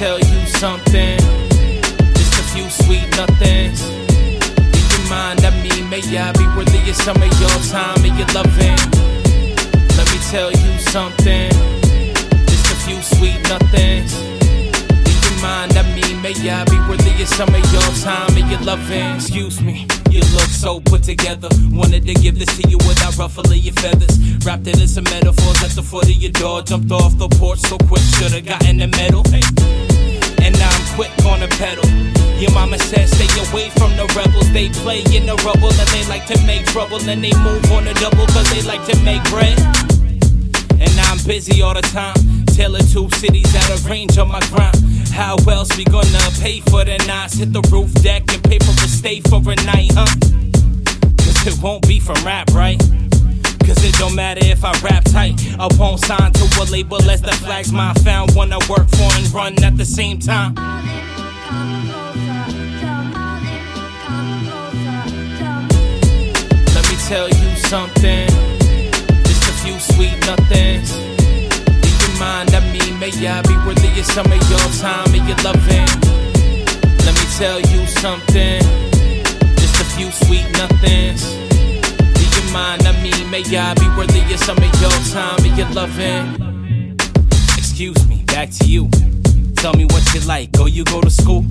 something. Just a few sweet nothings. In your mind, I mean, may I be worthy of some of your time and your loving. Let me tell you something. Just a few sweet nothings. In your mind, I mean, may I be worthy of some of your time and your loving. Excuse me. You look so put together. Wanted to give this to you without ruffling your feathers. Wrapped it in some metaphors at the foot of your door. Jumped off the porch so quick, should've gotten the medal. Now I'm quick on the pedal. Your mama said stay away from the rebels. They play in the rubble and they like to make trouble. And they move on the double cause they like to make bread. And I'm busy all the time. Tailing two cities out of range on my grind. How else we gonna pay for the nights? Hit the roof deck and pay for a stay for a night, huh? Cause it won't be from rap, right? Cause it don't matter if I rap tight. I won't sign to a label as the flags my found one I work for and run at the same time. Let me tell you something. Just a few sweet nothings. In your mind, I mean, may I be worthy of some of your time and your loving. Let me tell you something. Just a few sweet nothings. In your mind, May I be worthy of some of your time and your loving. Excuse me, back to you. Tell me what you like, or you go to school.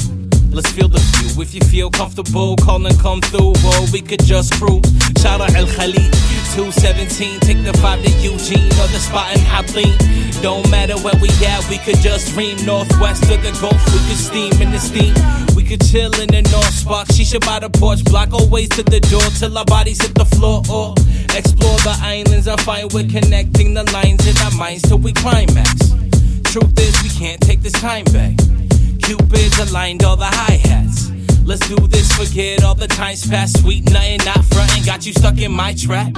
Let's feel the view. If you feel comfortable, call and come through. Or we could just cruise. Shout out El Khalid, 217. Take the 5 to Eugene or the spot in Hatlin. Don't matter where we at, we could just dream. Northwest of the Gulf, we could steam in the steam. We could chill in the North Spark. She should buy the porch block, always to the door till our bodies hit the floor. Or explore the islands. I find we're connecting the lines in our minds till we climax. Truth is, we can't take this time back. Cupid's aligned all the hi hats. Let's do this, forget all the times past. Sweet nothing, not frontin', got you stuck in my trap.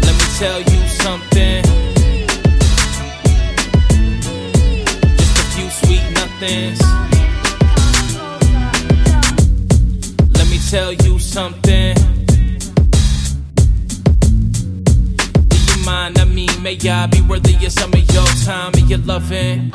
Let me tell you something. Just a few sweet nothings. Let me tell you something. May I be worthy of some of your time and your loving.